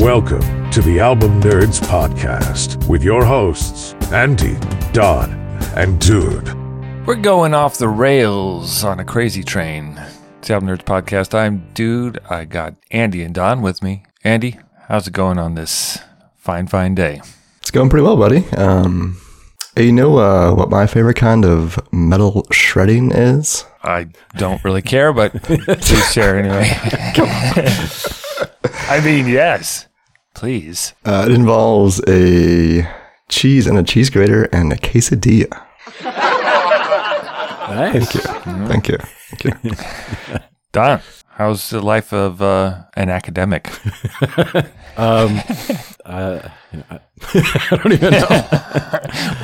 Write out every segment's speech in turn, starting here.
Welcome to the Album Nerds Podcast with your hosts, Andy, Don, and Dude. We're going off the rails on a crazy train. It's the Album Nerds Podcast. I'm Dude. I got Andy and Don with me. Andy, how's it going on this fine, fine day? It's going pretty well, buddy. Um, you know uh, what my favorite kind of metal shredding is? I don't really care, but please share anyway. I mean, yes. Please. Uh, it involves a cheese and a cheese grater and a quesadilla. Nice. Thank you. Thank you. Don, how's the life of uh, an academic? Um, uh, I don't even know.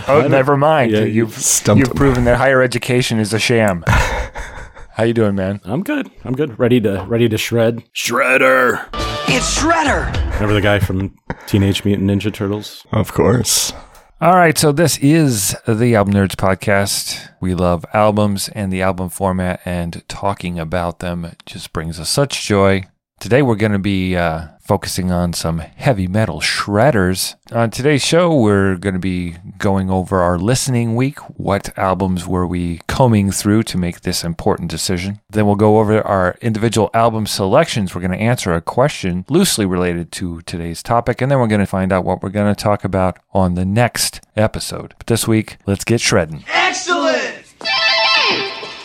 Oh, never mind. Yeah, you've stumped you've proven that higher education is a sham. How you doing, man? I'm good. I'm good. Ready to ready to shred. Shredder. It's Shredder! Remember the guy from Teenage Mutant Ninja Turtles? Of course. All right, so this is the Album Nerds podcast. We love albums and the album format, and talking about them just brings us such joy. Today, we're going to be uh, focusing on some heavy metal shredders. On today's show, we're going to be going over our listening week. What albums were we combing through to make this important decision? Then we'll go over our individual album selections. We're going to answer a question loosely related to today's topic, and then we're going to find out what we're going to talk about on the next episode. But this week, let's get shredding. Excellent!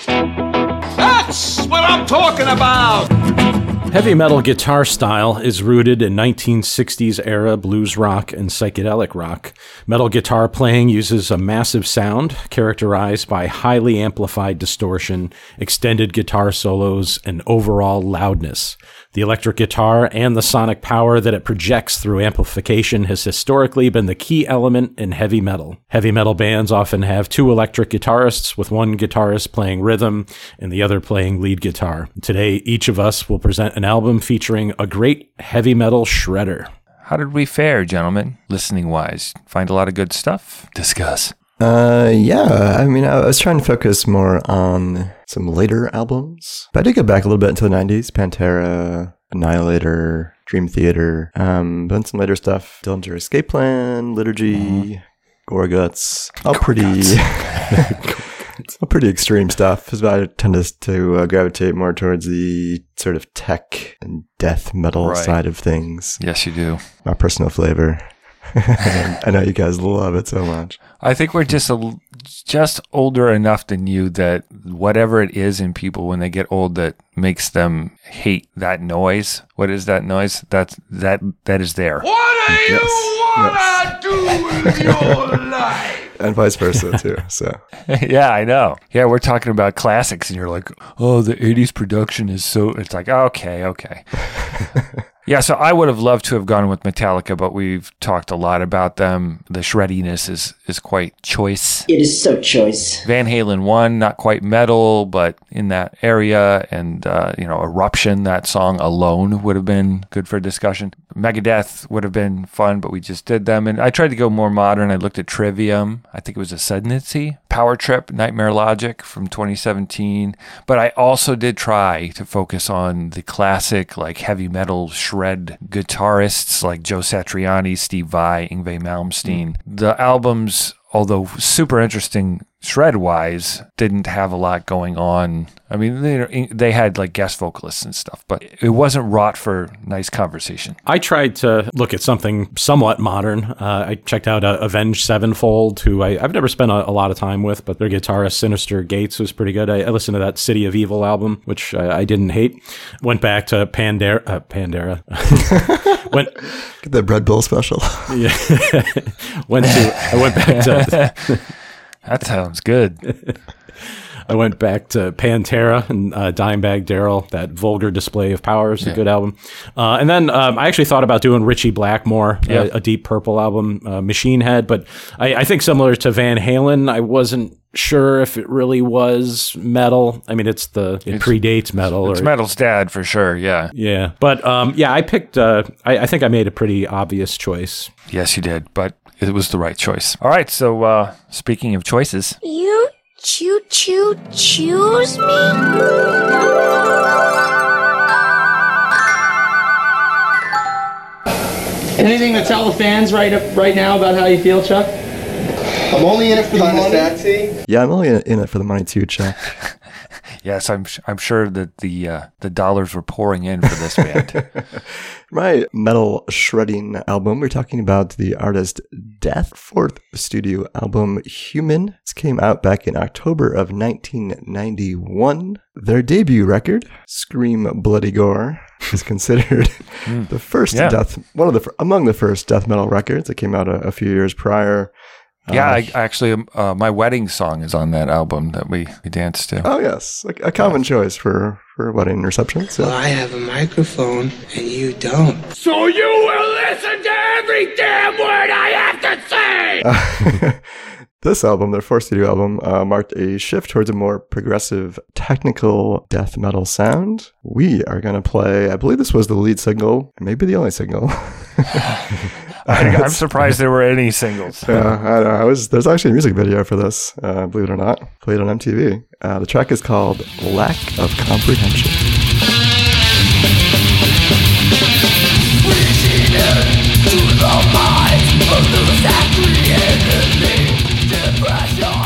That's what I'm talking about! Heavy metal guitar style is rooted in 1960s era blues rock and psychedelic rock. Metal guitar playing uses a massive sound characterized by highly amplified distortion, extended guitar solos, and overall loudness. The electric guitar and the sonic power that it projects through amplification has historically been the key element in heavy metal. Heavy metal bands often have two electric guitarists, with one guitarist playing rhythm and the other playing lead guitar. Today, each of us will present an album featuring a great heavy metal shredder. How did we fare, gentlemen, listening wise? Find a lot of good stuff? Discuss. Uh, yeah. I mean, I was trying to focus more on some later albums, but I did go back a little bit into the '90s: Pantera, Annihilator, Dream Theater. Um, but then some later stuff: Dillinger Escape Plan, Liturgy, Gorguts. All pretty, all pretty extreme stuff. Is I tend to, to uh, gravitate more towards the sort of tech and death metal Right. side of things. Yes, you do. My personal flavor. I know you guys love it so much. I think we're just a, l- just older enough than you that whatever it is in people when they get old that makes them hate that noise. What is that noise? That's that that is there. What do you wanna do with your life? And vice versa too. So yeah, I know. Yeah, we're talking about classics, and you're like, oh, the '80s production is so. It's like, okay, okay. yeah, so I would have loved to have gone with Metallica, but we've talked a lot about them. The shreddiness is is quite choice. It is so choice. Van Halen one, not quite metal, but in that area, and uh, you know, Eruption, that song alone would have been good for discussion. Megadeth would have been fun, but we just did them, and I tried to go more modern. I looked at Trivium, I think it was a Ascendancy, Power Trip, Nightmare Logic from 2017, but I also did try to focus on the classic, like heavy metal shred guitarists like Joe Satriani, Steve Vai, Yngwie Malmsteen. The albums although super interesting shred wise, didn't have a lot going on. I mean, they, they had like guest vocalists and stuff, but it wasn't wrought for nice conversation. I tried to look at something somewhat modern. Uh, I checked out uh, Avenged Sevenfold, who I, I've never spent a, a lot of time with, but their guitarist Synyster Gates was pretty good. I, I listened to that City of Evil album, which I, I didn't hate. Went back to Pandera. Uh, Pandera. went get the Bread Bowl special. yeah. went to. I went back to. That sounds good. I went back to Pantera and uh, Dimebag Darrell. That vulgar display of power is a good album. Uh, and then um, I actually thought about doing Ritchie Blackmore, Yeah. a, a Deep Purple album, uh, Machine Head. But I, I think similar to Van Halen, I wasn't sure if it really was metal. I mean, it's the it predates metal. It's or, Metal's dad for sure. Yeah. Yeah, but um, yeah, I picked. Uh, I, I think I made a pretty obvious choice. Yes, you did, but it was the right choice. All right. So, uh, speaking of choices, You choo choo choose me? Anything to tell the fans right up, right now about how you feel, Chuck? I'm only in it for the money. Yeah, I'm only in in it for the money too, Chuck. Yes, I'm I'm sure that the uh, the dollars were pouring in for this band. My metal shredding album, we're talking about the artist Death, fourth studio album, Human. This came out back in October of 1991. Their debut record, Scream Bloody Gore, is considered the first Yeah. death, one of the, among the first death metal records that came out a, a few years prior. Yeah, Uh, I, I actually, um, uh, my wedding song is on that album that we, we danced to. Oh yes, a, a common choice for for wedding receptions. Well, I have a microphone and you don't. So you will listen to every damn word I have to say! this album, their fourth studio album, uh, marked a shift towards a more progressive, technical death metal sound. We are going to play. I believe this was the lead single, maybe the only single. I, I'm surprised there were any singles. Yeah, I know. I was there's actually a music video for this. Uh, believe it or not, played on MTV. Uh, the track is called "Lack of Comprehension."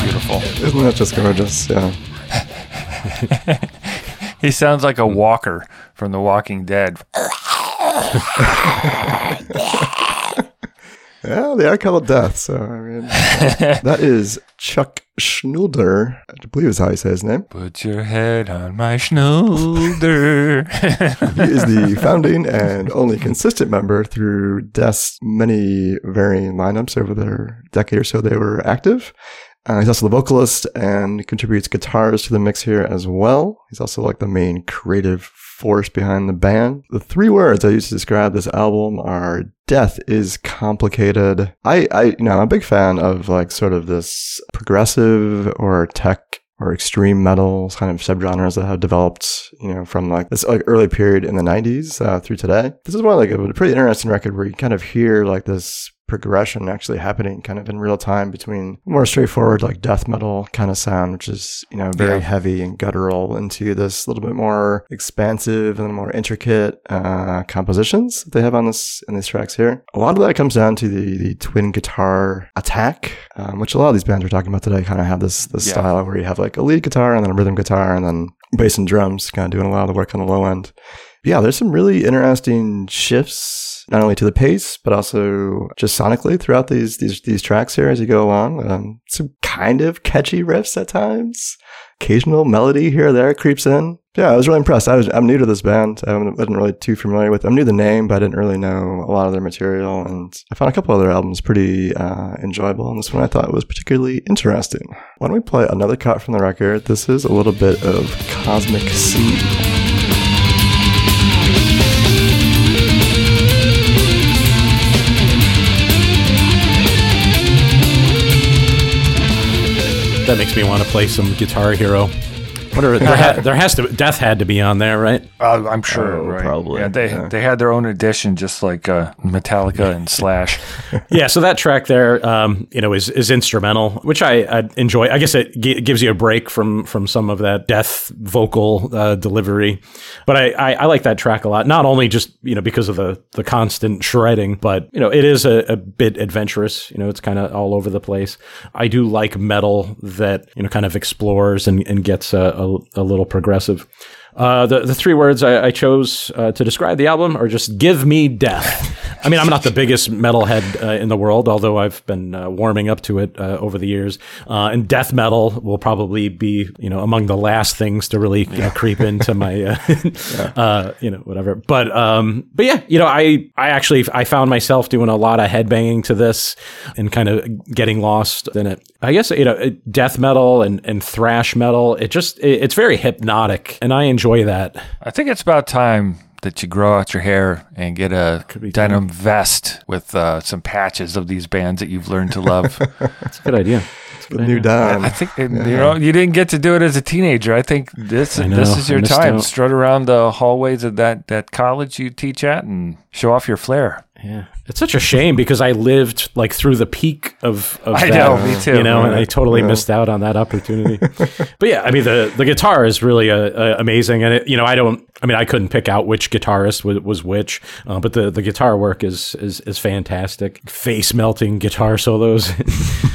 Beautiful. Isn't that just gorgeous? Yeah. He sounds like a walker from The Walking Dead. Yeah, they are called Death. So I mean, that is Chuck Schnulder. I believe is how you say his name. Put your head on my shoulder. He is the founding and only consistent member through Death's many varying lineups over their decade or so they were active. Uh, he's also the vocalist and contributes guitars to the mix here as well. He's also like the main creative force behind the band. The three words I use to describe this album are death is complicated. I, I, you know, I'm a big fan of like sort of this progressive or tech or extreme metal kind of subgenres that have developed, you know, from like this like early period in the 90s uh, through today. This is one like a pretty interesting record where you kind of hear like this progression actually happening kind of in real time between more straightforward like death metal kind of sound which is you know very Yeah. heavy and guttural into this little bit more expansive and more intricate uh, compositions that they have on this in these tracks here a lot of that comes down to the the twin guitar attack um, which a lot of these bands we're talking about today kind of have this this Yeah. style where you have like a lead guitar and then a rhythm guitar and then bass and drums kind of doing a lot of the work on the low end yeah, there's some really interesting shifts, not only to the pace, but also just sonically throughout these these these tracks here as you go along. Um, some kind of catchy riffs at times. Occasional melody here or there creeps in. Yeah, I was really impressed. I was I'm new to this band. I wasn't really too familiar with. I knew the name, but I didn't really know a lot of their material, and I found a couple other albums pretty uh, enjoyable. And this one I thought was particularly interesting. Why don't we play another cut from the record? This is a little bit of Cosmic Sea. That makes me want to play some Guitar Hero. Whatever. There, ha- there has to Death had to be on there, right? Uh, I'm sure, Oh, right? probably, Yeah, they yeah. they had their own edition, just like uh, Metallica and Slash. yeah, so that track there, um, you know, is is instrumental, which I, I enjoy. I guess it gi- gives you a break from from some of that death vocal uh, delivery, but I, I I like that track a lot. Not only just you know because of the the constant shredding, but you know it is a, a bit adventurous. You know, it's kind of all over the place. I do like metal that you know kind of explores and and gets a, a, a little progressive. Uh, the the three words I, I chose uh, to describe the album are just "give me death." I mean, I'm not the biggest metalhead uh, in the world, although I've been uh, warming up to it uh, over the years. Uh, and death metal will probably be, you know, among the last things to really know, creep into my, uh, uh, you know, whatever. But, um, but yeah, you know, I, I actually, I found myself doing a lot of headbanging to this and kind of getting lost in it. I guess, you know, death metal and, and thrash metal, it just, it, it's very hypnotic and I enjoy that. I think it's about time that you grow out your hair and get a be denim vest with uh, some patches of these bands that you've learned to love. That's a good idea. That's a good The new idea. Don. I think you know you didn't get to do it as a teenager. I think this I know, this is your time. out. Strut around the hallways of that that college you teach at and show off your flair. Yeah, it's such a shame because I lived like through the peak of, of I that, know, me too. You know, and I totally Yeah. missed out on that opportunity. but yeah, I mean the the guitar is really uh, uh, amazing, and it, you know I don't. I mean I couldn't pick out which guitarist was, was which, uh, but the, the guitar work is is is fantastic. Face melting guitar solos.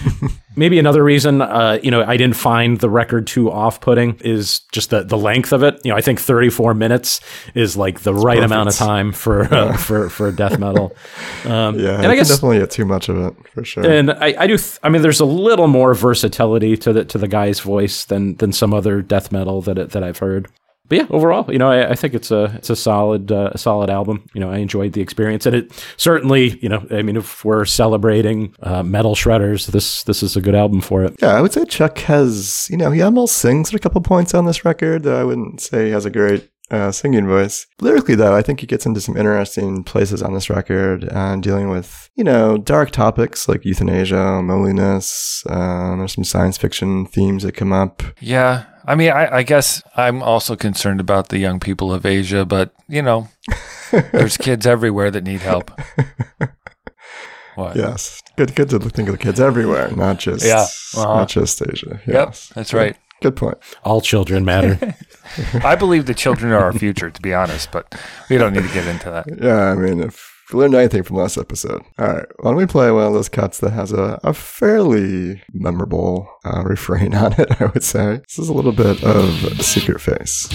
Maybe another reason, uh, you know, I didn't find the record too off-putting is just the, the length of it. You know, I think 34 minutes is like the right amount of time for uh, for for death metal. Um, Yeah, and I guess definitely get too much of it for sure. and I, I do. Th- I mean, there's a little more versatility to the to the guy's voice than than some other death metal that it, that I've heard. But yeah, overall, you know, I, I think it's a it's a solid uh, a solid album. You know, I enjoyed the experience, and it certainly, you know, I mean, if we're celebrating uh, metal shredders, this this is a good album for it. Yeah, I would say Chuck has, you know, he almost sings at a couple points on this record, though I wouldn't say he has a great uh, singing voice. Lyrically, though, I think he gets into some interesting places on this record, uh, dealing with, you know, dark topics like euthanasia, loneliness. Uh, there's some science fiction themes that come up. Yeah. I mean, I, I guess I'm also concerned about the young people of Asia, but, you know, there's kids everywhere that need help. What? Yes, good, good to think of the kids everywhere, not just, Yeah, uh-huh. not just Asia. Yep, Yes. that's right. Good point. All children matter. I believe the children are our future, to be honest, but we don't need to get into that. Yeah, I mean, if we learned anything from last episode, all right, why don't we play one of those cuts that has a, a fairly memorable uh, refrain on it, I would say. This is a little bit of Secret Face.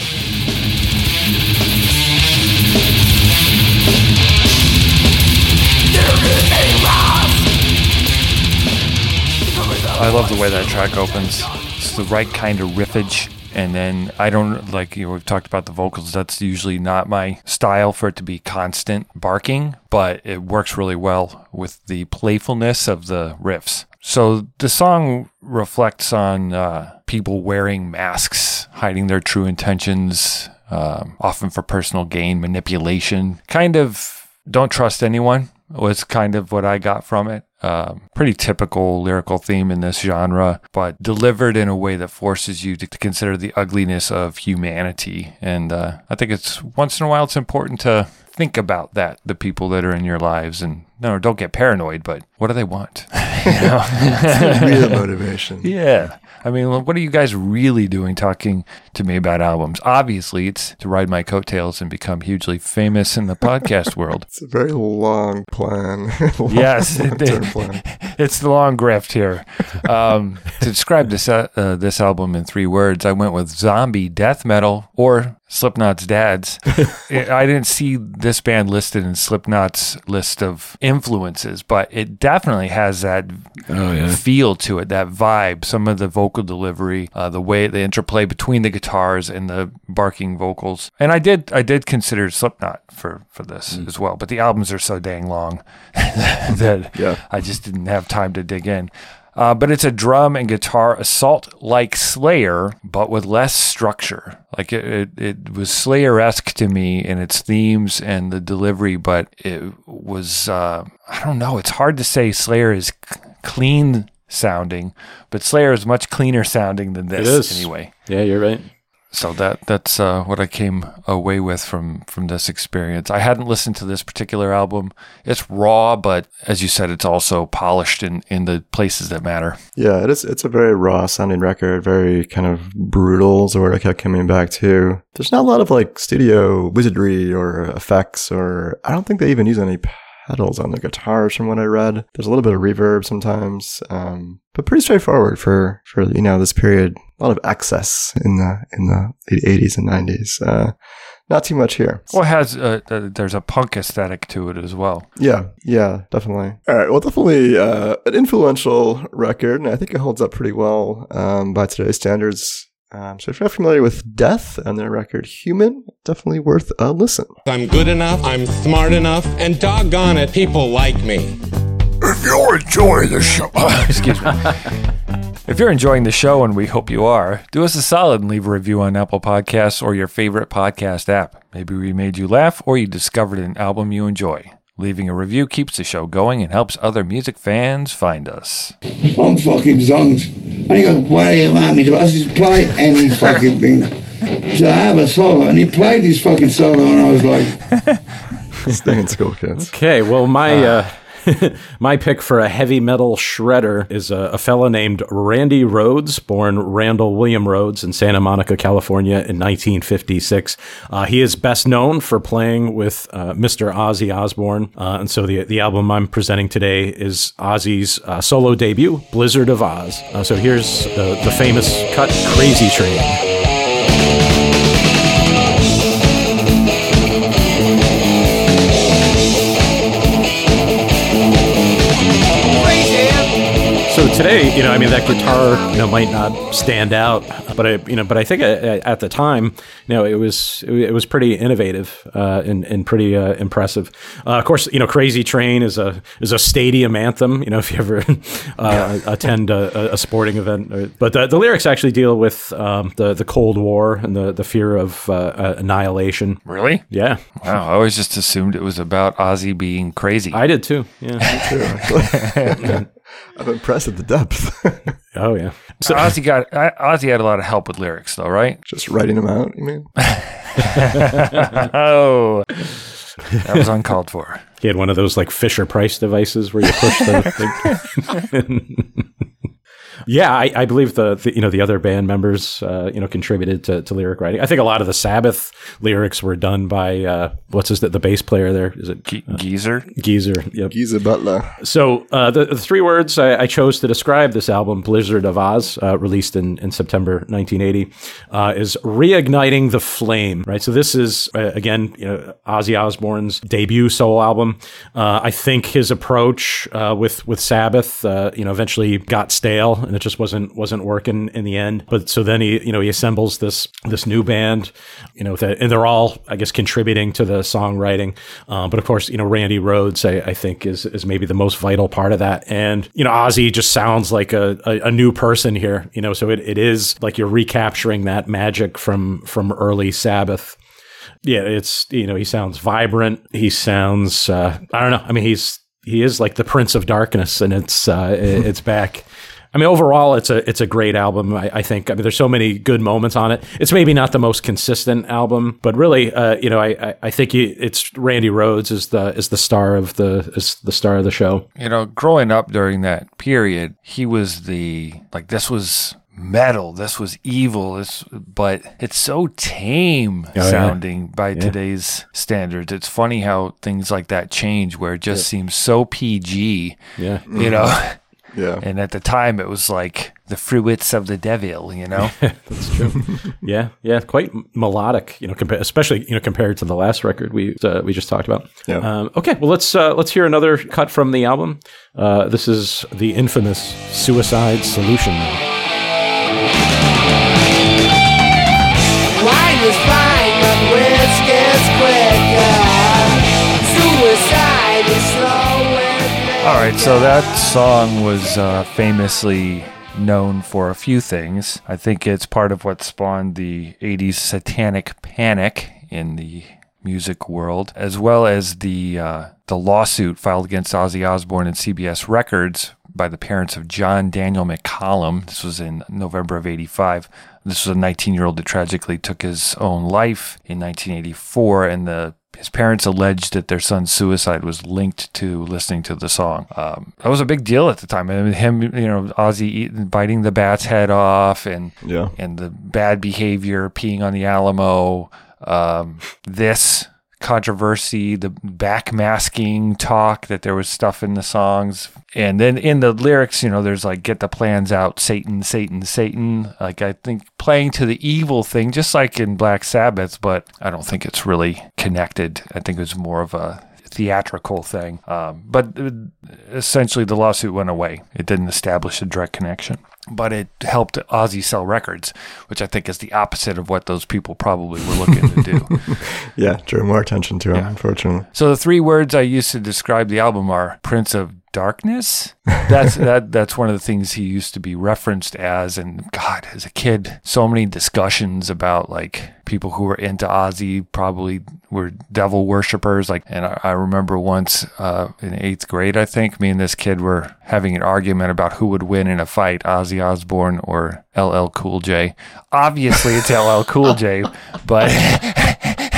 I love the way that track opens. It's the right kind of riffage. And then I don't like, you know, we've talked about the vocals. That's usually not my style for it to be constant barking, but it works really well with the playfulness of the riffs. So the song reflects on uh, people wearing masks, hiding their true intentions, um, often for personal gain, manipulation. Kind of don't trust anyone was kind of what I got from it. Um, pretty typical lyrical theme in this genre, but delivered in a way that forces you to, to consider the ugliness of humanity. And uh, I think it's once in a while it's important to think about that, the people that are in your lives, and no, don't get paranoid, but what do they want? you know? Real motivation. Yeah. I mean, what are you guys really doing talking to me about albums? Obviously, it's to ride my coattails and become hugely famous in the podcast world. It's a very long plan. Long- Yes, long-term plan. it's the long grift here. Um, to describe this uh, uh, this album in three words, I went with zombie death metal or Slipknot's dads. I didn't see this band listed in Slipknot's list of influences, but it definitely has that oh yeah. feel to it, that vibe, some of the vocal delivery, uh, the way the interplay between the guitars and the barking vocals. And I did I did consider Slipknot for for this as well, but the albums are so dang long that Yeah. I just didn't have time to dig in. Uh, but it's a drum and guitar assault like Slayer, but with less structure. Like it, it, it was Slayer esque to me in its themes and the delivery, but it was, uh, I don't know, it's hard to say Slayer is c- clean sounding, but Slayer is much cleaner sounding than this is. anyway. Yeah, you're right. So that that's uh, what I came away with from from this experience. I hadn't listened to this particular album. It's raw, but as you said, it's also polished in in the places that matter. Yeah, it is. It's a very raw sounding record, very kind of brutal. Is word I kept coming back to. There's not a lot of like studio wizardry or effects, or I don't think they even use any pedals on the guitars from what I read. There's a little bit of reverb sometimes, um, but pretty straightforward for for you know this period. A lot of excess in the in the late 80s and 90s. Uh, not too much here. Well, it has uh, uh, there's a punk aesthetic to it as well. Yeah, yeah, definitely. All right, well, definitely uh, an influential record, and I think it holds up pretty well um, by today's standards. Um, so if you're not familiar with Death and their record Human, definitely worth a listen. I'm good enough, I'm smart enough, and doggone it, people like me. If you enjoy the show, Excuse me. If you're enjoying the show, and we hope you are, do us a solid and leave a review on Apple Podcasts or your favorite podcast app. Maybe we made you laugh or you discovered an album you enjoy. Leaving a review keeps the show going and helps other music fans find us. I'm fucking zonked. I ain't got why you want me to I just play any fucking thing. So I have a solo and he played his fucking solo and I was like Stay in school, kids. Okay, well, my uh, my pick for a heavy metal shredder is a, a named Randy Rhoads, born Randall William Rhoads in Santa Monica, California, in 1956. Uh, he is best known for playing with uh, Mr. Ozzy Osbourne, uh, and so the the album I'm presenting today is Ozzy's uh, solo debut, Blizzard of Oz. Uh, so here's the, the famous cut, Crazy Train. Today, you know, I mean, that guitar, you know, might not stand out, but I, you know, but I think at, at the time, you know, it was it was pretty innovative uh, and and pretty uh, impressive. Uh, of course, you know, "Crazy Train" is a is a stadium anthem. You know, if you ever uh, attend a, a sporting event, but the, the lyrics actually deal with um, the the Cold War and the the fear of uh, annihilation. Really? Yeah. Wow. I always just assumed it was about Ozzy being crazy. I did too. Yeah. Too. I'm impressed at the depth. oh yeah. So uh, Ozzy got Ozzy had a lot of help with lyrics, though, right? Just writing them out. You mean? oh, that was uncalled for. He had one of those like Fisher Price devices where you push the. Yeah, I, I believe the, the, you know the other band members uh, you know contributed to, to lyric writing. I think a lot of the Sabbath lyrics were done by uh, what's his the bass player there is it Ge- Geezer Geezer yep Geezer Butler. So uh, the, the three words I, I, chose to describe this album, Blizzard of Oz, uh, released in, in September 1980, uh, is reigniting the flame. Right. So this is uh, again you know Ozzy Osbourne's debut solo album. I think his approach with with Sabbath you know eventually got stale and it just wasn't wasn't working in the end. But so then he you know he assembles this this new band, you know, and they're all I guess contributing to the songwriting. Um, but of course, you know, Randy Rhoads I, I, think is is maybe the most vital part of that. And you know, Ozzy just sounds like a, a, a new person here. You know, so it, it is like you're recapturing that magic from from early Sabbath yeah, it's you know he sounds vibrant. He sounds uh, I don't know. I mean he's he is like the Prince of Darkness, and it's uh, it's back. I mean, overall, it's a it's a great album. I, I, think. I mean, there's so many good moments on it. It's maybe not the most consistent album, but really, uh, you know, I I think he, it's Randy Rhoads is the is the star of the is the star of the show. You know, growing up during that period, he was the like this was metal. This was evil. This, but it's so tame oh, sounding yeah. by yeah. today's standards. It's funny how things like that change, where it just yeah. seems so PG. Yeah, you know. Yeah. And at the time, it was like the fruits of the devil, you know? That's true. yeah. Yeah. Quite melodic, you know, compa- especially, you know, compared to the last record we, uh, we just talked about. Yeah. Um, okay. Well, let's, uh, let's hear another cut from the album. Uh, this is the infamous Suicide Solution. Wine is fine, but all right, so that song was uh, famously known for a few things. I think it's part of what spawned the 80s satanic panic in the music world, as well as the uh, the lawsuit filed against Ozzy Osbourne and CBS Records by the parents of John Daniel McCollum. This was in November of 85. This was a 19 year old that tragically took his own life in 1984, and the his parents alleged that their son's suicide was linked to listening to the song. Um, that was a big deal at the time. I mean, him, you know, Ozzy eating, biting the bat's head off, and yeah. and the bad behavior, peeing on the Alamo. Um, this controversy, the backmasking talk that there was stuff in the songs. And then in the lyrics, you know, there's like, get the plans out, Satan, Satan, Satan. Like, I think playing to the evil thing, just like in Black Sabbath, but I don't think it's really connected. I think it was more of a theatrical thing. Um, but uh, essentially, the lawsuit went away. It didn't establish a direct connection but it helped Ozzy sell records, which I think is the opposite of what those people probably were looking to do. yeah, drew more attention to him, yeah. unfortunately. So the three words I used to describe the album are Prince of darkness. That's that that's one of the things he used to be referenced as. And God, as a kid, so many discussions about like people who were into Ozzy probably were devil worshippers. Like, and I, I remember once uh, in eighth grade, I think me and this kid were having an argument about who would win in a fight, Ozzy Osbourne or LL Cool J. Obviously, it's LL Cool J, but.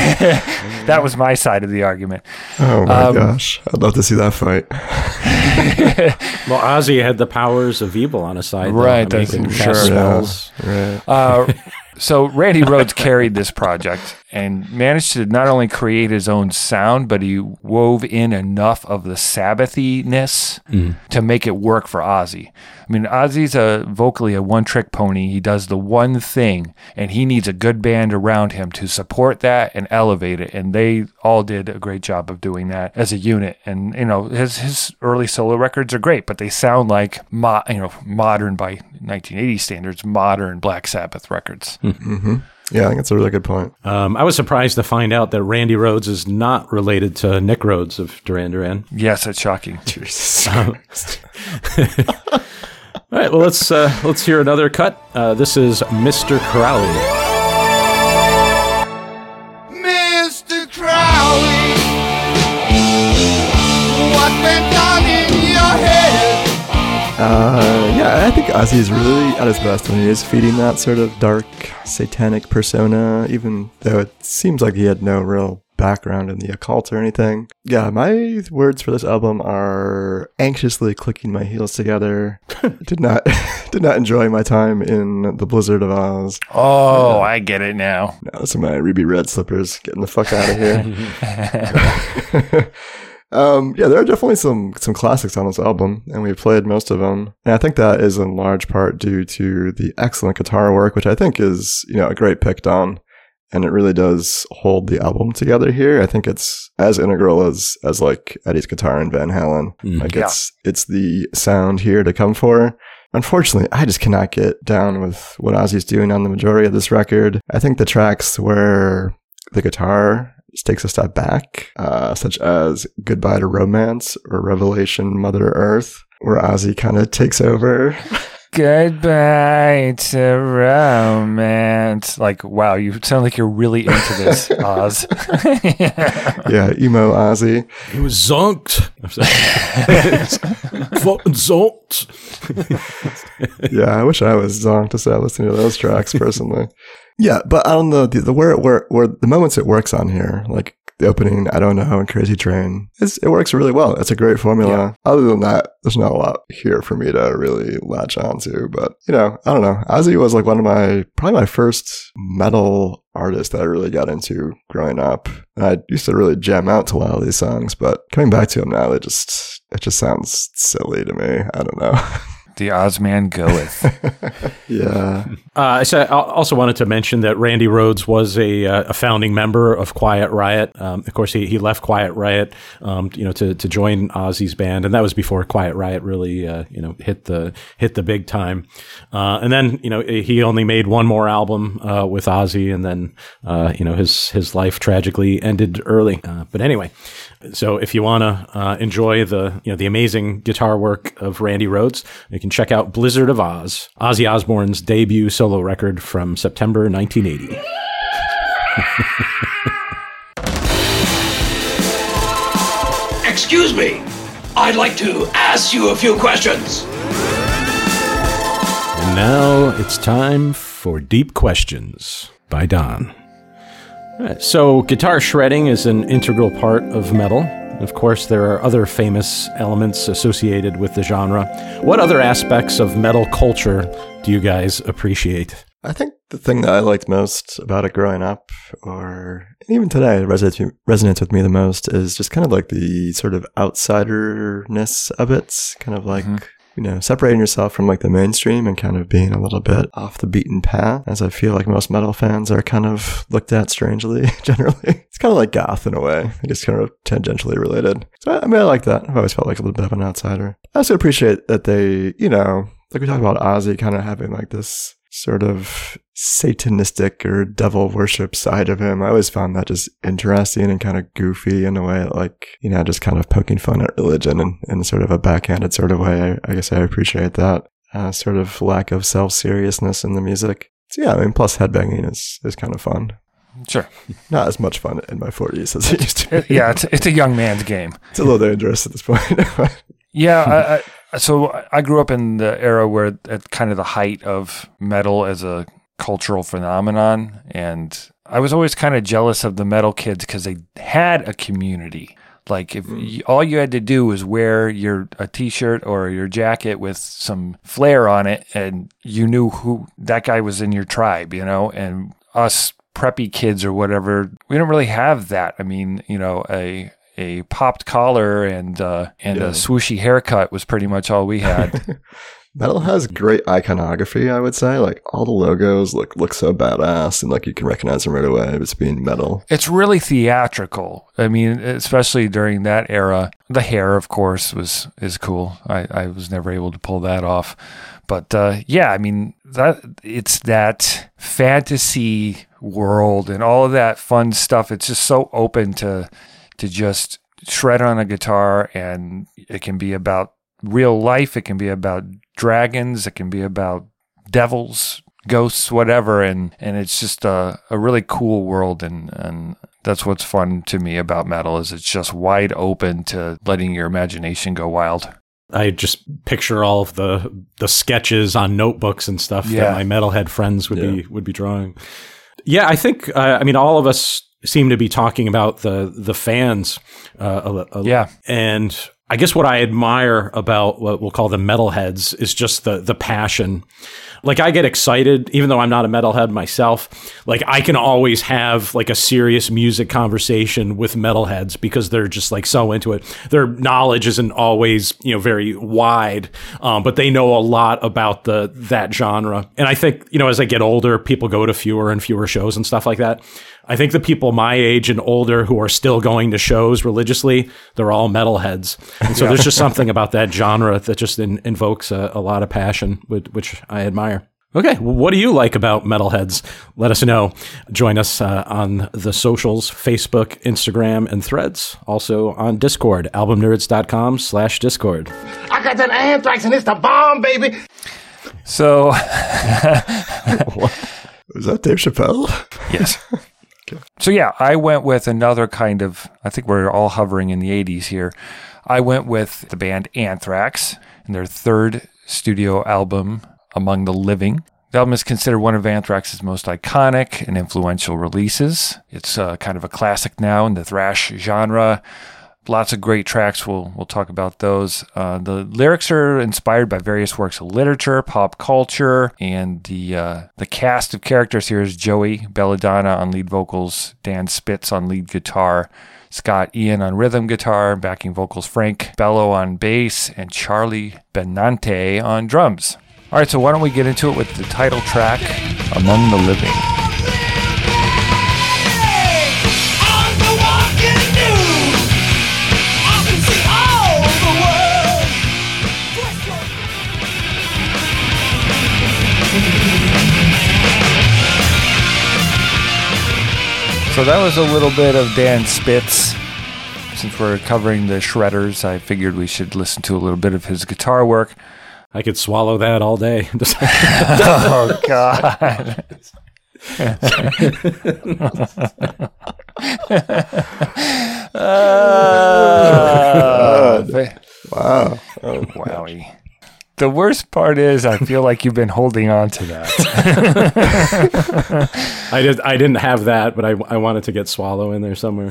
that was my side of the argument. Oh my Um, gosh, I'd love to see that fight. Well, Ozzy had the powers of evil on his side, though. Right, I mean, he that's- sure. cast spells. Right. Uh, so Randy Rhoads carried this project and managed to not only create his own sound, but he wove in enough of the Sabbathiness mm. to make it work for Ozzy. I mean, Ozzy's a vocally a one-trick pony. He does the one thing, and he needs a good band around him to support that and elevate it. And they all did a great job of doing that as a unit. And you know, his his early solo records are great, but they sound like mo- you know modern by 1980 standards, modern Black Sabbath records. Hmm Yeah, I think that's a really good point. Um, I was surprised to find out that Randy Rhoads is not related to Nick Rhodes of Duran Duran. Yes, that's shocking. Jesus. Um, All right, well let's uh, let's hear another cut. Uh, this is Mr. Crowley. Uh, yeah, I think Ozzy is really at his best when he is feeding that sort of dark, satanic persona, even though it seems like he had no real background in the occult or anything. Yeah, my words for this album are anxiously clicking my heels together. did not did not enjoy my time in the Blizzard of Oz. Oh, I get it now. Now those are my ruby red slippers. Getting the fuck out of here. um, yeah, there are definitely some some classics on this album, and we played most of them. And I think that is in large part due to the excellent guitar work, which I think is you know a great pick on, and it really does hold the album together here. I think it's as integral as as like Eddie's guitar in Van Halen. Mm. Like Yeah. it's it's the sound here to come for. Unfortunately, I just cannot get down with what Ozzy's doing on the majority of this record. I think the tracks where the guitar just takes a step back, uh, such as Goodbye to Romance or Revelation Mother Earth, where Ozzy kind of takes over. Goodbye to romance. Like, wow, you sound like you're really into this, Oz. yeah, emo Ozzy. He was zonked. I'm sorry. Fucking zonked. yeah, I wish I was zonked to start listening to those tracks personally. Yeah, but I don't know the, the where it where where the moments it works on here, like the opening, I don't know, and Crazy Train, it's, it works really well. It's a great formula. Other than that, there's not a lot here for me to really latch onto. But you know, I don't know. Ozzy was like one of my probably my first metal artist that I really got into growing up. And I used to really jam out to a lot of these songs, but coming back to them now, they just it just sounds silly to me. I don't know. the Ozman goeth. yeah. Uh, so I also wanted to mention that Randy Rhoads was a, uh, a founding member of Quiet Riot. Um, of course, he, he left Quiet Riot, um, you know, to, to join Ozzy's band, and that was before Quiet Riot really, uh, you know, hit the hit the big time. Uh, and then, you know, he only made one more album uh, with Ozzy, and then, uh, you know, his his life tragically ended early. Uh, but anyway, so if you want to uh, enjoy the you know the amazing guitar work of Randy Rhoads, you can check out Blizzard of Oz, Ozzy Osbourne's debut solo record from September 1980. Excuse me. I'd like to ask you a few questions. And now it's time for Deep Questions by Don. Right, so, guitar shredding is an integral part of metal. Of course, there are other famous elements associated with the genre. What other aspects of metal culture do you guys appreciate? I think the thing that I liked most about it growing up, or even today, resonates, resonates with me the most, is just kind of like the sort of outsiderness of it. Kind of like, mm-hmm. You know, separating yourself from like the mainstream and kind of being a little bit off the beaten path, as I feel like most metal fans are kind of looked at strangely, generally. It's kind of like goth in a way, I guess kind of tangentially related. So, I mean, I like that. I've always felt like a little bit of an outsider. I also appreciate that they, you know, like we talked about Ozzy kind of having like this sort of satanistic or devil worship side of him. I always found that just interesting and kind of goofy in a way, like, you know, just kind of poking fun at religion in, in sort of a backhanded sort of way. I, I guess I appreciate that uh, sort of lack of self seriousness in the music. So yeah, I mean, plus headbanging is, is kind of fun. Sure. Not as much fun in my 40s as it used to be. yeah, it's, it's a young man's game. It's a little dangerous at this point. Yeah, so I grew up in the era where at kind of the height of metal as a cultural phenomenon, and I was always kind of jealous of the metal kids because they had a community. Like if mm. you, all you had to do was wear your a t-shirt or your jacket with some flair on it, and you knew who that guy was in your tribe, you know. And us preppy kids or whatever, we don't really have that. I mean, you know, a a popped collar and uh, and Yeah. a swooshy haircut was pretty much all we had. Metal has great iconography, I would say. Like all the logos look look so badass, and like you can recognize them right away as being metal. It's really theatrical. I mean, especially during that era. The hair, of course, was is cool. I, I was never able to pull that off. But uh, yeah, I mean that it's that fantasy world and all of that fun stuff. It's just so open to to just shred on a guitar, and it can be about real life. It can be about dragons. It can be about devils, ghosts, whatever. And, and it's just a, a really cool world. And, and that's what's fun to me about metal is it's just wide open to letting your imagination go wild. I just picture all of the the sketches on notebooks and stuff Yeah. that my metalhead friends would be would be drawing. Yeah, I think uh, I mean all of us seem to be talking about the the fans. Uh, a- a- Yeah. and I guess what I admire about what we'll call the metalheads is just the the passion. Like I get excited, even though I'm not a metalhead myself. Like I can always have like a serious music conversation with metalheads because they're just like so into it. Their knowledge isn't always you know very wide, um, but they know a lot about the that genre. And I think you know as I get older, people go to fewer and fewer shows and stuff like that. I think the people my age and older who are still going to shows religiously, they're all metalheads. And so Yeah. there's just something about that genre that just in, invokes a, a lot of passion, which, which I admire. Okay, well, what do you like about metalheads? Let us know. Join us uh, on the socials, Facebook, Instagram, and threads. Also on Discord, albumnerds.com slash Discord. I got that anthrax and it's the bomb, baby. So, Was that Dave Chappelle? yes. So yeah, I went with another kind of. I think we're all hovering in the '80s here. I went with the band Anthrax and their third studio album, Among the Living. The album is considered one of Anthrax's most iconic and influential releases. It's uh, kind of a classic now in the thrash genre. Lots of great tracks. We'll we'll talk about those. Uh, the lyrics are inspired by various works of literature, pop culture, and the uh, the cast of characters here is Joey Belladonna on lead vocals, Dan Spitz on lead guitar, Scott Ian on rhythm guitar, backing vocals Frank Bello on bass, and Charlie Benante on drums. All right, so why don't we get into it with the title track, "Among the Living." So that was a little bit of Dan Spitz. Since we're covering the Shredders, I figured we should listen to a little bit of his guitar work. I could swallow that all day. oh, God. Uh, Wow. Oh, wowie. The worst part is, I feel like you've been holding on to that. I did. I didn't have that, but I, I wanted to get swallow in there somewhere.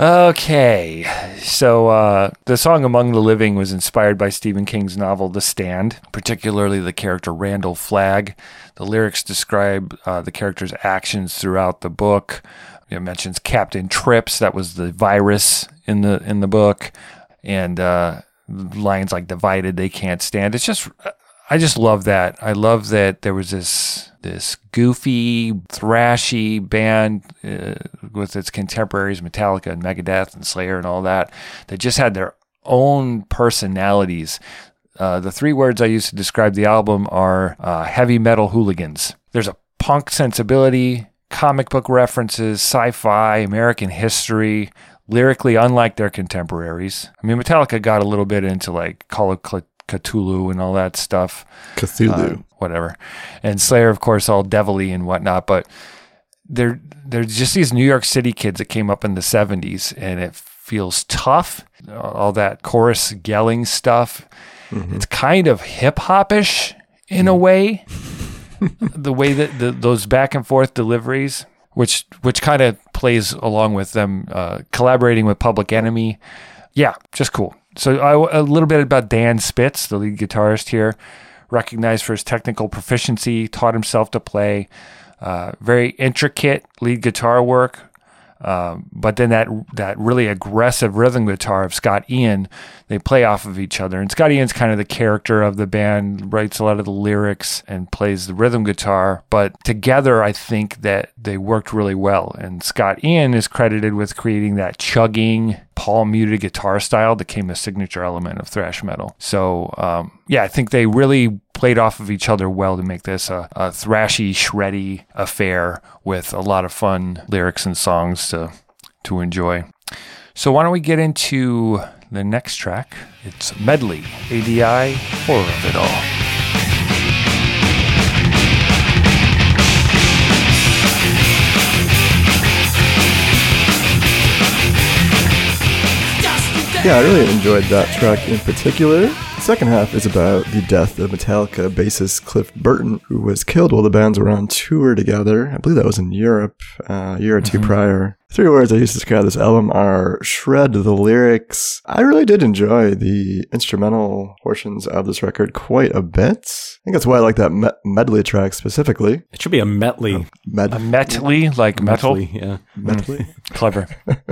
Okay, so uh, the song Among the Living was inspired by Stephen King's novel The Stand, particularly the character Randall Flagg. The lyrics describe uh, the character's actions throughout the book. It mentions Captain Trips, that was the virus in the in the book, and uh, lines like "divided they can't stand." It's just I just love that. I love that there was this this goofy, thrashy band uh, with its contemporaries, Metallica and Megadeth and Slayer and all that, that just had their own personalities. Uh, the three words I use to describe the album are uh, heavy metal hooligans. There's a punk sensibility, comic book references, sci-fi, American history, lyrically unlike their contemporaries. I mean, Metallica got a little bit into like Call of Cthulhu and all that stuff. Cthulhu. Uh, whatever. And Slayer, of course, all devilly and whatnot. But they're they're just these New York City kids that came up in the '70s, and it feels tough. All that chorus yelling stuff. It's kind of hip hopish in a way. the way that the, those back and forth deliveries, which which kind of plays along with them uh, collaborating with Public Enemy. Yeah, just cool. So I, a little bit about Dan Spitz, the lead guitarist here, recognized for his technical proficiency, taught himself to play uh, very intricate lead guitar work. Uh, but then that that really aggressive rhythm guitar of Scott Ian, they play off of each other. And Scott Ian's kind of the character of the band, writes a lot of the lyrics and plays the rhythm guitar. But together, I think that they worked really well. And Scott Ian is credited with creating that chugging, palm muted guitar style that became a signature element of thrash metal. So um, yeah, I think they really played off of each other well to make this a, a thrashy, shreddy affair with a lot of fun lyrics and songs to to enjoy. So why don't we get into the next track? It's Medley, ADI, Horror of It All. Yeah, I really enjoyed that track in particular. The second half is about the death of Metallica bassist Cliff Burton, who was killed while the bands were on tour together. I believe that was in Europe uh, a year or 2 prior. Three words I used to describe this album are shred the lyrics. I really did enjoy the instrumental portions of this record quite a bit. I think that's why I like that me- medley track specifically. It should be a medley. Med- A medley, like metal. Medley, yeah. medley. Clever.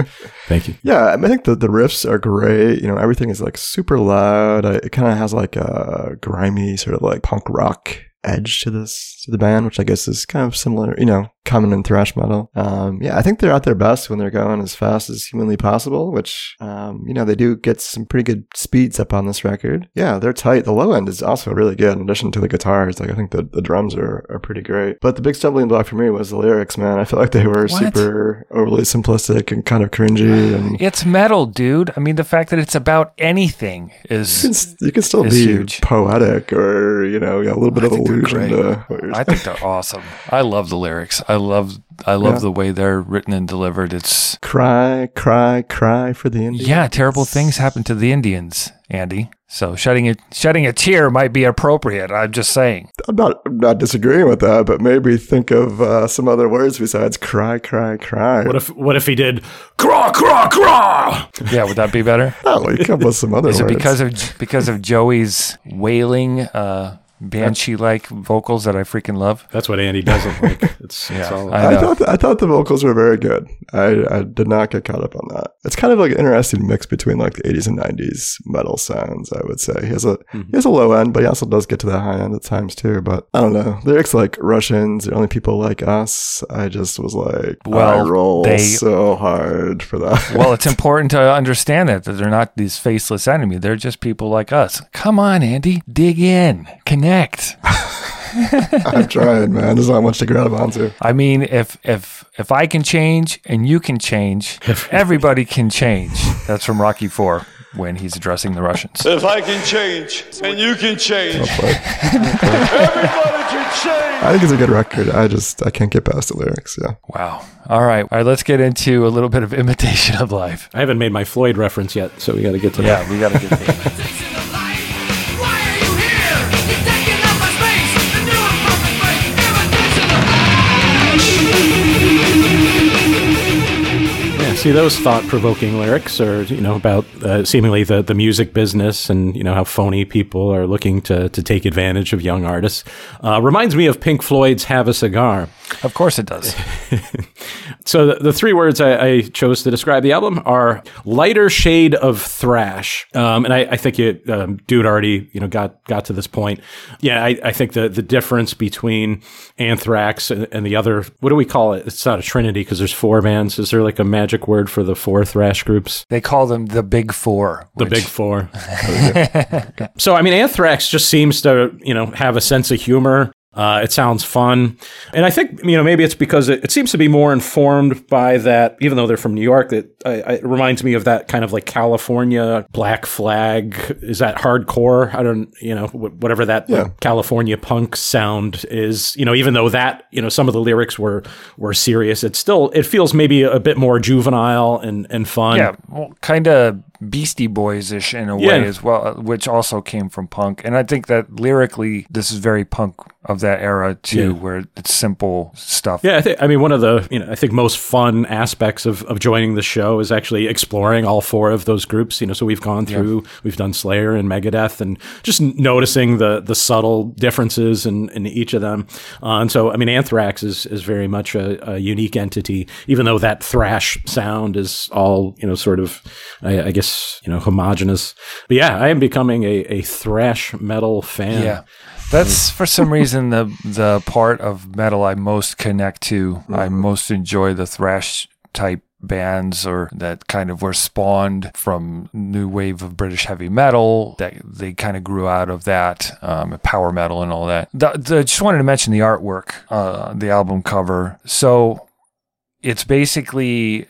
Thank you. Yeah, I, mean, I think the, the riffs are great. You know, everything is like super loud. I, it kind of has like a grimy sort of like punk rock edge to this to the band, which I guess is kind of similar, you know, common in thrash metal. Um, yeah, I think they're at their best when they're going as fast as humanly possible, which um, you know they do get some pretty good speeds up on this record. Yeah, they're tight. The low end is also really good in addition to the guitars. Like I think the, the drums are, are pretty great. But the big stumbling block for me was the lyrics, man. I feel like they were What? super overly simplistic and kind of cringy and It's metal, dude. I mean, the fact that it's about anything is you can, you can still be huge. poetic or you know a little bit I of think they're great. to what I think they're awesome. I love the lyrics. I love. I love Yeah. the way they're written and delivered. It's cry cry cry for the Indians. yeah, terrible things happen to the Indians, Andy. So shedding a shedding a tear might be appropriate. I'm just saying. I'm not I'm not disagreeing with that, but maybe think of uh, some other words besides cry cry cry. What if what if he did craw craw craw? Yeah, would that be better? Oh, we come up with some other Is it words. because of because of Joey's wailing, uh, banshee-like vocals that I freaking love? That's what Andy doesn't like. It's, it's Yeah, all I I, know. thought I thought the vocals were very good. I, I did not get caught up on that. It's kind of like an interesting mix between like the 80s and 90s metal sounds. I would say he has a Mm-hmm. he has a low end, but he also does get to the high end at times too. But I don't know lyrics like Russians, the only people like us. I just was like, Well, I roll they- so hard for that. Well, it's important to understand that that they're not these faceless enemy. They're just people like us. Come on, Andy, dig in, connect. I'm trying, man. There's not much to grab onto. I mean, if if if I can change and you can change, everybody can change. That's from Rocky Four when he's addressing the Russians. If I can change and you can change, everybody can change. I think it's a good record. I just I can't get past the lyrics. Yeah. Wow. All right. All right. Let's get into a little bit of imitation of life. I haven't made my Floyd reference yet, so we got to get to Yeah, that. we got to get to that. See those thought-provoking lyrics are, you know, about uh, seemingly the, the music business and you know how phony people are looking to to take advantage of young artists. Uh, reminds me of Pink Floyd's "Have a Cigar." Of course it does. So the, the three words I, I chose to describe the album are lighter shade of thrash, um, and I, I think you, um, dude, already you know got got to this point. Yeah, I, I think the the difference between Anthrax and, and the other, what do we call it? It's not a trinity because there's four bands. Is there like a magic word for the four thrash groups? They call them the Big Four. The which- big four. so I mean, Anthrax just seems to you know have a sense of humor. Uh, it sounds fun, and I think you know maybe it's because it, it seems to be more informed by that. Even though they're from New York, that I, I, it reminds me of that kind of like California Black Flag. Is that hardcore? I don't you know whatever that Yeah. like, California punk sound is. You know, even though that you know some of the lyrics were were serious, it still it feels maybe a bit more juvenile and and fun. Yeah, well, kind of Beastie Boys ish in a Yeah. way as well, uh, which also came from punk. And I think that lyrically, this is very punk of that era too, Yeah. where it's simple stuff. Yeah, I think I mean one of the you know I think most fun aspects of, of joining the show is actually exploring all four of those groups. You know, so we've gone through we've done Slayer and Megadeth and just noticing the the subtle differences in, in each of them. Uh, and so I mean Anthrax is is very much a, a unique entity, even though that thrash sound is all you know sort of I, I guess you know homogenous. But yeah, I am becoming a, a thrash metal fan. Yeah. That's for some reason the the part of metal I most connect to. I most enjoy the thrash type bands or that kind of were spawned from new wave of British heavy metal that they kind of grew out of that um, power metal and all that. The, the, just wanted to mention the artwork, uh, the album cover. So it's basically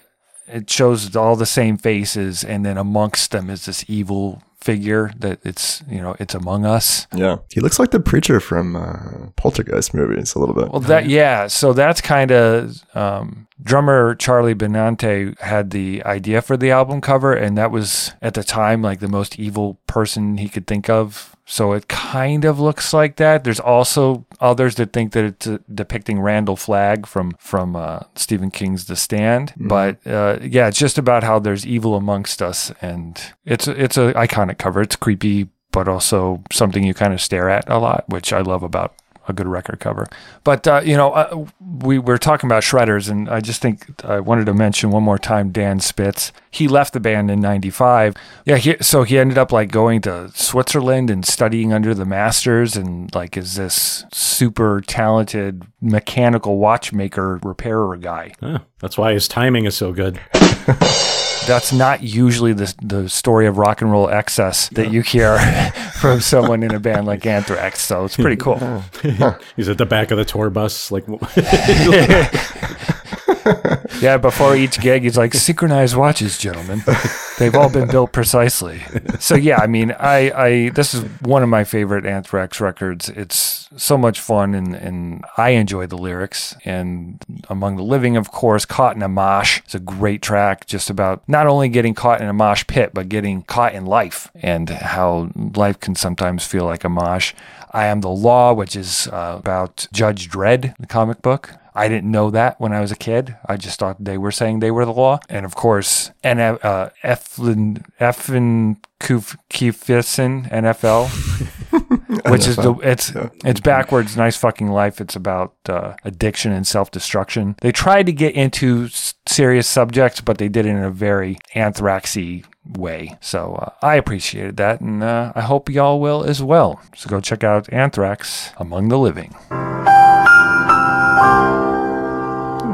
it shows all the same faces and then amongst them is this evil figure that it's you know it's among us Yeah. He looks like the preacher from uh, Poltergeist movies a little bit. well that yeah so that's kind of um, drummer charlie benante had the idea for the album cover and that was at the time like the most evil person he could think of so it kind of looks like that. There's also others that think that it's uh, depicting randall flagg from from uh, stephen king's the stand. But uh, yeah it's just about how there's evil amongst us and it's it's a iconic cover. It's creepy but also something you kind of stare at a lot which i love about a good record cover. But uh, you know, uh, we were talking about shredders, and I just think I wanted to mention one more time Dan Spitz. He left the band in '95. Yeah, he, so he ended up like going to Switzerland and studying under the masters, and like is this super talented mechanical watchmaker repairer guy. Huh, that's why his timing is so good. That's not usually the the story of rock and roll excess that you hear from someone in a band like Anthrax. So it's pretty cool. He's at the back of the tour bus, like Yeah, before each gig, he's like, synchronized watches, gentlemen. They've all been built precisely. So yeah, I mean, I, I this is one of my favorite Anthrax records. It's so much fun, and and I enjoy the lyrics. And Among the Living, of course, Caught in a Mosh. It's a great track, just about not only getting caught in a mosh pit, but getting caught in life and how life can sometimes feel like a mosh. I Am the Law, which is uh, about Judge Dredd, the comic book. I didn't know that when I was a kid. I just thought they were saying they were the law. And of course, uh, Eflin, Eflin Kuf- NFL, which is the, it's, it's backwards, nice fucking life. It's about uh, addiction and self destruction. They tried to get into serious subjects, but they did it in a very anthraxy way. So uh, I appreciated that, and uh, I hope y'all will as well. So go check out Anthrax Among the Living.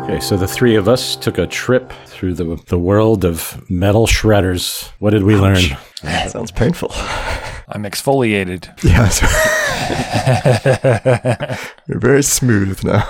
Okay, so the three of us took a trip through the the world of metal shredders. What did we learn? Sounds painful. I'm exfoliated. Yeah. so- You're very smooth now.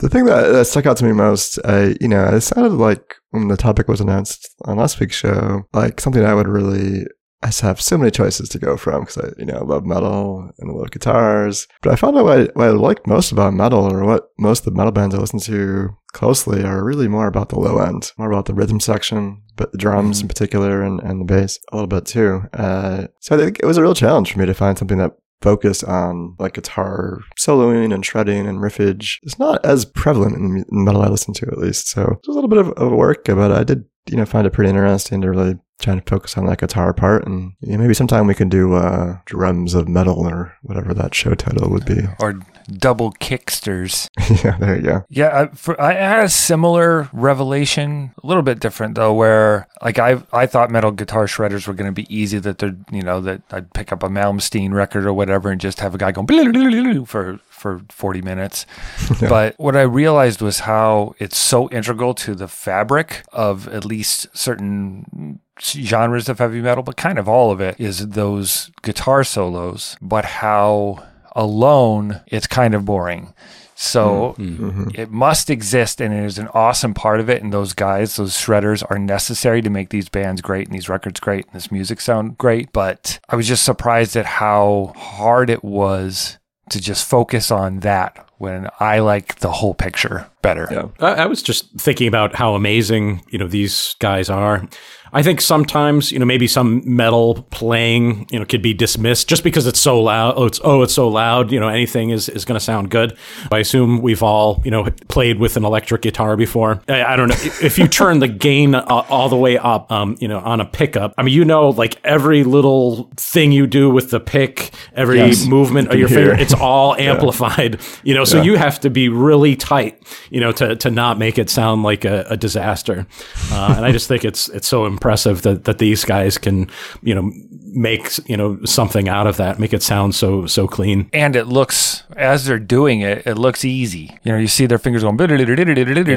the thing that, that stuck out to me most, I, you know, it sounded like when the topic was announced on last week's show, like something I would really. I have so many choices to go from because I, you know, love metal and I love guitars. But I found out what I, what I like most about metal, or what most of the metal bands I listen to closely, are really more about the low end, more about the rhythm section, but the drums in particular, and, and the bass a little bit too. Uh, so I think it was a real challenge for me to find something that focused on like guitar soloing and shredding and riffage. It's not as prevalent in the metal I listen to, at least. So it was a little bit of, of work, but I did, you know, find it pretty interesting to really try to focus on that guitar part. And yeah, maybe sometime we can do uh, drums of metal or whatever that show title would be. Or double kicksters. yeah, there you go. Yeah, I, for, I had a similar revelation, a little bit different though, where like I I thought metal guitar shredders were going to be easy. That they're you know that I'd pick up a Malmsteen record or whatever and just have a guy going for for forty minutes. But what I realized was how it's so integral to the fabric of at least certain genres of heavy metal, but kind of all of it is those guitar solos. But how alone it's kind of boring. So hmm. mm-hmm. it must exist and it is an awesome part of it. And those guys, those shredders are necessary to make these bands great and these records great and this music sound great. But I was just surprised at how hard it was to just focus on that when I like the whole picture better. Yeah. I, I was just thinking about how amazing, you know, these guys are. I think sometimes, you know, maybe some metal playing, you know, could be dismissed just because it's so loud. Oh, it's oh, it's so loud. You know, anything is, is going to sound good. I assume we've all, you know, played with an electric guitar before. I, I don't know if you turn the gain all, all the way up, um, you know, on a pickup. I mean, you know, like every little thing you do with the pick, every Yes. movement of your finger, it's all amplified. You know, so Yeah. you have to be really tight, you know, to, to not make it sound like a, a disaster. Uh, and I just think it's it's so impressive that, that these guys can, you know, make you know something out of that, make it sound so so clean. And it looks, as they're doing it, it looks easy. You know, you see their fingers going,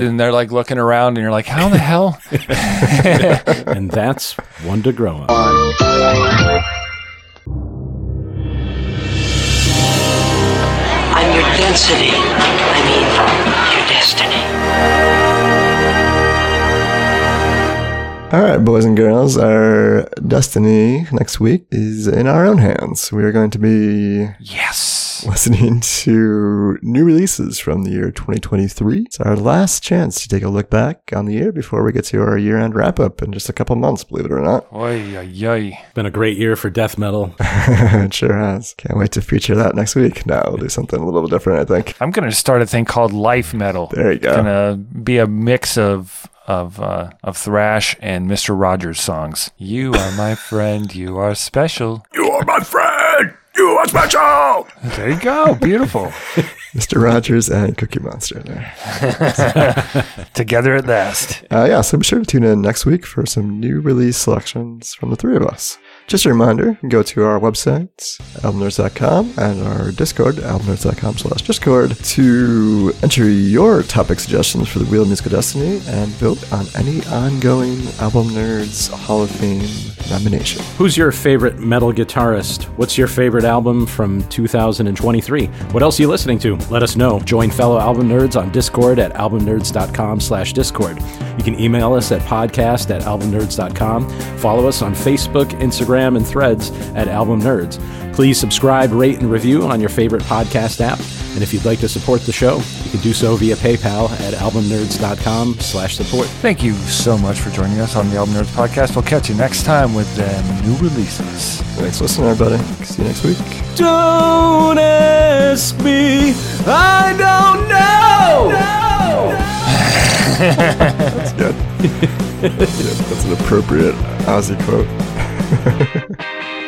and they're like looking around, and you're like, how the hell? and that's one to grow on. I'm your density. I mean, your destiny. All right, boys and girls, our destiny next week is in our own hands. We are going to be yes listening to new releases from the year 2023. It's our last chance to take a look back on the year before we get to our year-end wrap-up in just a couple months, believe it or not. Oy, oy, oy. Been a great year for death metal. it sure has. Can't wait to feature that next week. Now we'll do something a little different, I think. I'm going to start a thing called Life Metal. There you go. It's going to be a mix of of uh, of thrash and Mr. Rogers songs. You are my friend. You are special. You are my friend. You are special. There you go. Beautiful. Mr. Rogers and Cookie Monster there. Together at last. Uh, yeah, so be sure to tune in next week for some new release selections from the three of us. Just a reminder, go to our website, albumnerds.com, and our Discord, albumnerds.com slash Discord, to enter your topic suggestions for the Wheel of Musical Destiny and vote on any ongoing Album Nerds Hall of Fame nomination. Who's your favorite metal guitarist? What's your favorite album from 2023? What else are you listening to? Let us know. Join fellow album nerds on Discord at albumnerds.com slash Discord. You can email us at podcast at albumnerds.com. Follow us on Facebook, Instagram, and threads at Album Nerds. Please subscribe, rate, and review on your favorite podcast app. And if you'd like to support the show, you can do so via PayPal at albumnerds.com slash support. Thank you so much for joining us on the Album Nerds podcast. We'll catch you next time with them new releases. Thanks for listening, everybody. See you next week. Don't ask me, I don't know. That's good. yeah, that's an appropriate Ozzy quote. Ha ha ha.